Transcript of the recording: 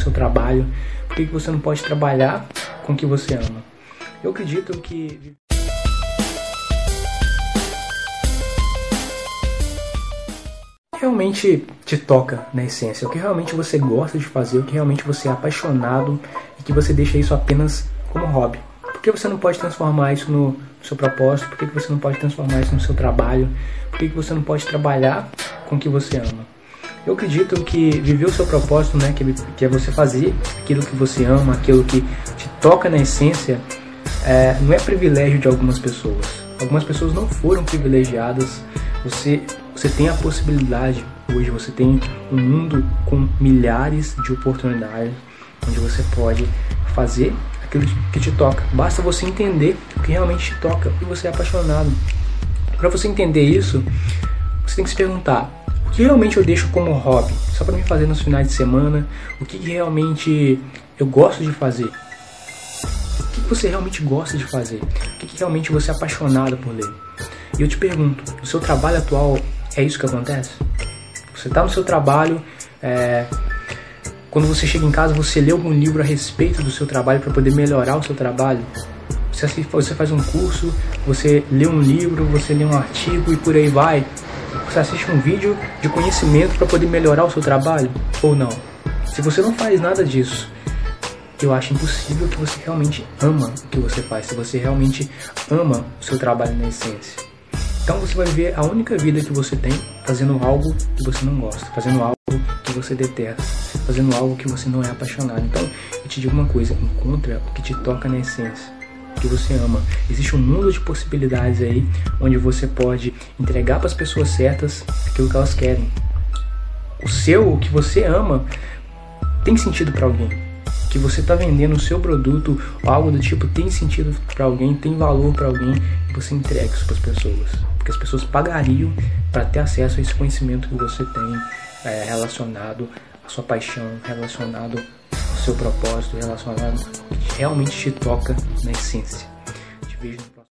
seu trabalho? Por que, você não pode trabalhar com o que você ama? Eu acredito que realmente te toca na essência, o que realmente você gosta de fazer, o que realmente você é apaixonado e que você deixa isso apenas como hobby. Por que você não pode transformar isso no seu propósito? Por que você não pode transformar isso no seu trabalho? Por que você não pode trabalhar com o que você ama? Eu acredito que viver o seu propósito, né, que, é você fazer aquilo que você ama, aquilo que te toca na essência, é, não é privilégio de algumas pessoas. Algumas pessoas não foram privilegiadas. Você você tem a possibilidade, hoje você tem um mundo com milhares de oportunidades onde você pode fazer aquilo que te toca. Basta você entender o que realmente te toca e você é apaixonado. Para você entender isso, você tem que se perguntar: o que realmente eu deixo como hobby, só para me fazer nos finais de semana? O que realmente eu gosto de fazer? O que você realmente gosta de fazer? O que realmente você é apaixonado por ler? E eu te pergunto: o seu trabalho atual é isso que acontece? Você está no seu trabalho, é, quando você chega em casa, você lê algum livro a respeito do seu trabalho para poder melhorar o seu trabalho? Você faz um curso, você lê um livro, você lê um artigo e por aí vai. Você assiste um vídeo de conhecimento para poder melhorar o seu trabalho? Ou não? Se você não faz nada disso, eu acho impossível que você realmente ama o que você faz, se você realmente ama o seu trabalho na essência. Então você vai viver a única vida que você tem fazendo algo que você não gosta, fazendo algo que você detesta, fazendo algo que você não é apaixonado. Então eu te digo uma coisa: encontra o que te toca na essência que você ama. Existe um mundo de possibilidades aí onde você pode entregar para as pessoas certas aquilo que elas querem. O seu, o que você ama, tem sentido para alguém. Que você está vendendo o seu produto, algo do tipo tem sentido para alguém, tem valor para alguém, e você entrega isso para as pessoas porque as pessoas pagariam para ter acesso a esse conhecimento que você tem é, relacionado à sua paixão, relacionado ao seu propósito, relacionado realmente te toca na essência. Te vejo no